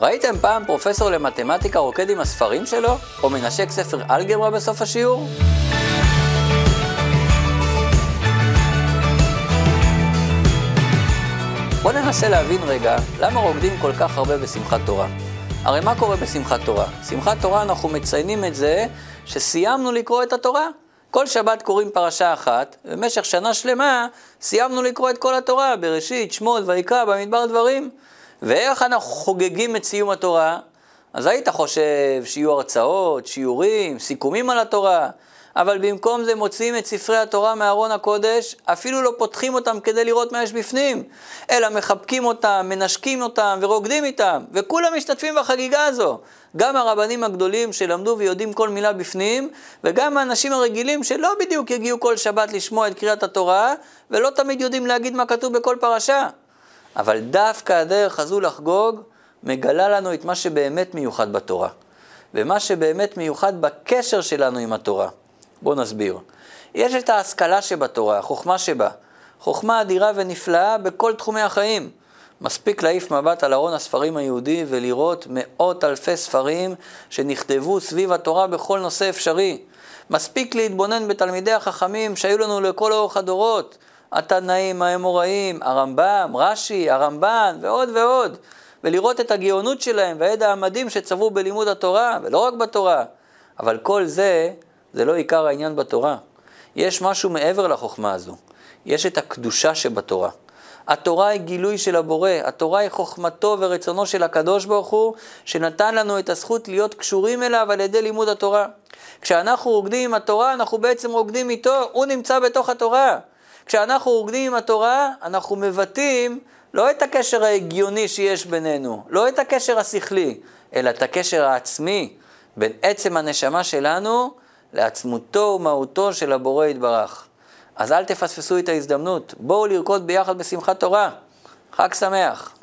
ראיתם פעם פרופסור למתמטיקה רוקד עם הספרים שלו? או מנשק ספר אלגברה בסוף השיעור? בואו ננסה להבין רגע למה רוקדים כל כך הרבה בשמחת תורה. הרי מה קורה בשמחת תורה? שמחת תורה אנחנו מציינים את זה שסיימנו לקרוא את התורה. כל שבת קוראים פרשה אחת, ובמשך שנה שלמה סיימנו לקרוא את כל התורה, בראשית, שמות, ויקרא, במדבר דברים. ואיך אנחנו חוגגים את סיום התורה? אז היית חושב שיהיו הרצאות, שיעורים, סיכומים על התורה, אבל במקום זה מוציאים את ספרי התורה מארון הקודש, אפילו לא פותחים אותם כדי לראות מה יש בפנים, אלא מחבקים אותם, מנשקים אותם ורוקדים איתם, וכולם משתתפים בחגיגה הזו. גם הרבנים הגדולים שלמדו ויודעים כל מילה בפנים, וגם האנשים הרגילים שלא בדיוק יגיעו כל שבת לשמוע את קריאת התורה, ולא תמיד יודעים להגיד מה כתוב בכל פרשה. אבל דווקא הדרך הזו לחגוג מגלה לנו את מה שבאמת מיוחד בתורה, ומה שבאמת מיוחד בקשר שלנו עם התורה. בואו נסביר. יש את ההשכלה שבתורה, החוכמה שבה. חוכמה אדירה ונפלאה בכל תחומי החיים. מספיק להעיף מבט על ארון הספרים היהודי ולראות מאות אלפי ספרים שנכתבו סביב התורה בכל נושא אפשרי. מספיק להתבונן בתלמידי החכמים שהיו לנו לכל אורך הדורות. התנאים, האמוראים, הרמב"ם, רש"י, הרמב"ן ועוד ועוד. ולראות את הגאונות שלהם והידע המדהים שצברו בלימוד התורה, ולא רק בתורה. אבל כל זה זה לא עיקר העניין בתורה. יש משהו מעבר לחוכמה הזו. יש את הקדושה שבתורה. התורה היא גילוי של הבורא, התורה היא חוכמתו ורצונו של הקדוש ברוך הוא, שנתן לנו את הזכות להיות קשורים אליו על ידי לימוד התורה. כשאנחנו רוקדים עם התורה, אנחנו בעצם רוקדים איתו, הוא נמצא בתוך התורה. כשאנחנו רוקדים עם התורה, אנחנו מבטאים לא את הקשר ההגיוני שיש בינינו, לא את הקשר השכלי, אלא את הקשר העצמי בין עצם הנשמה שלנו לעצמותו ומהותו של הבורא יתברך. אז אל תפספסו את ההזדמנות, בואו לרקוד ביחד בשמחת תורה. חג שמח.